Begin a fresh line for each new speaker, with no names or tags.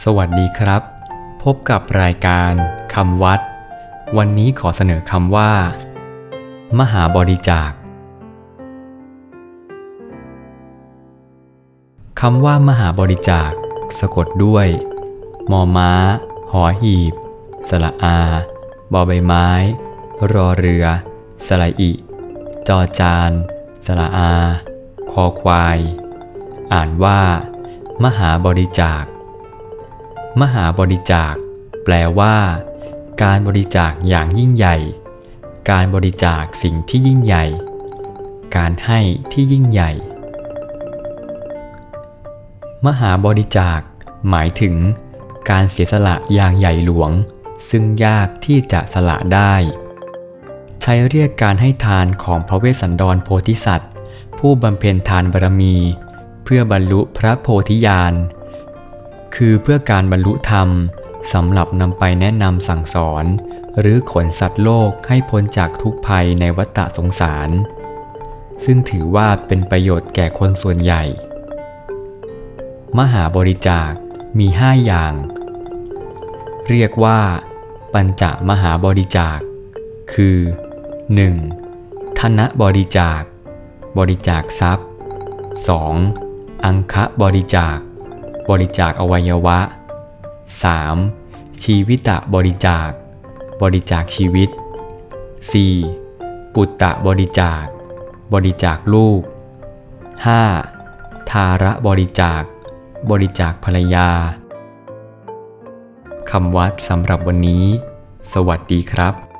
สวัสดีครับ พบกับรายการคำวัด วันนี้ขอเสนอคำว่า มหาบริจาคคำว่ามหาบริจาค สะกดด้วย มอม้า หอหีบสระอา บอใบไม้ รอเรือสระอิ จอจานสระอา คอควาย อ่านว่า มหาบริจาค มหาบริจาค แปลว่า การบริจาคอย่างยิ่งใหญ่ การบริจาคสิ่งที่ยิ่งใหญ่ การให้ที่ยิ่งใหญ่ มหาบริจาค หมายถึง การเสียสละอย่างใหญ่หลวง ซึ่งยากที่จะสละได้ ใช้เรียกการให้ทานของพระเวสสันดรโพธิสัตว์ ผู้บำเพ็ญทานบารมี เพื่อบรรลุพระโพธิญาณ คือเพื่อการบรรลุธรรมสำหรับนำไปแนะนำสั่งสอน หรือขนสัตว์โลกให้พ้นจากทุกภัยในวัฏสงสาร ซึ่งถือว่าเป็นประโยชน์แก่คนส่วนใหญ่ มหาบริจาคมีห้าอย่าง เรียกว่า ปัญจมหาบริจาค คือ 1. ธนบริจาค บริจาคทรัพย์ 2. อังคะบริจาค บริจาคอวัยวะ 3. ชีวิตะบริจาค บริจาคชีวิต 4. ปุตตะบริจาค บริจาคลูก 5. ทาระบริจาค บริจาคภรรยาคำวัดสำหรับวันนี้ สวัสดีครับ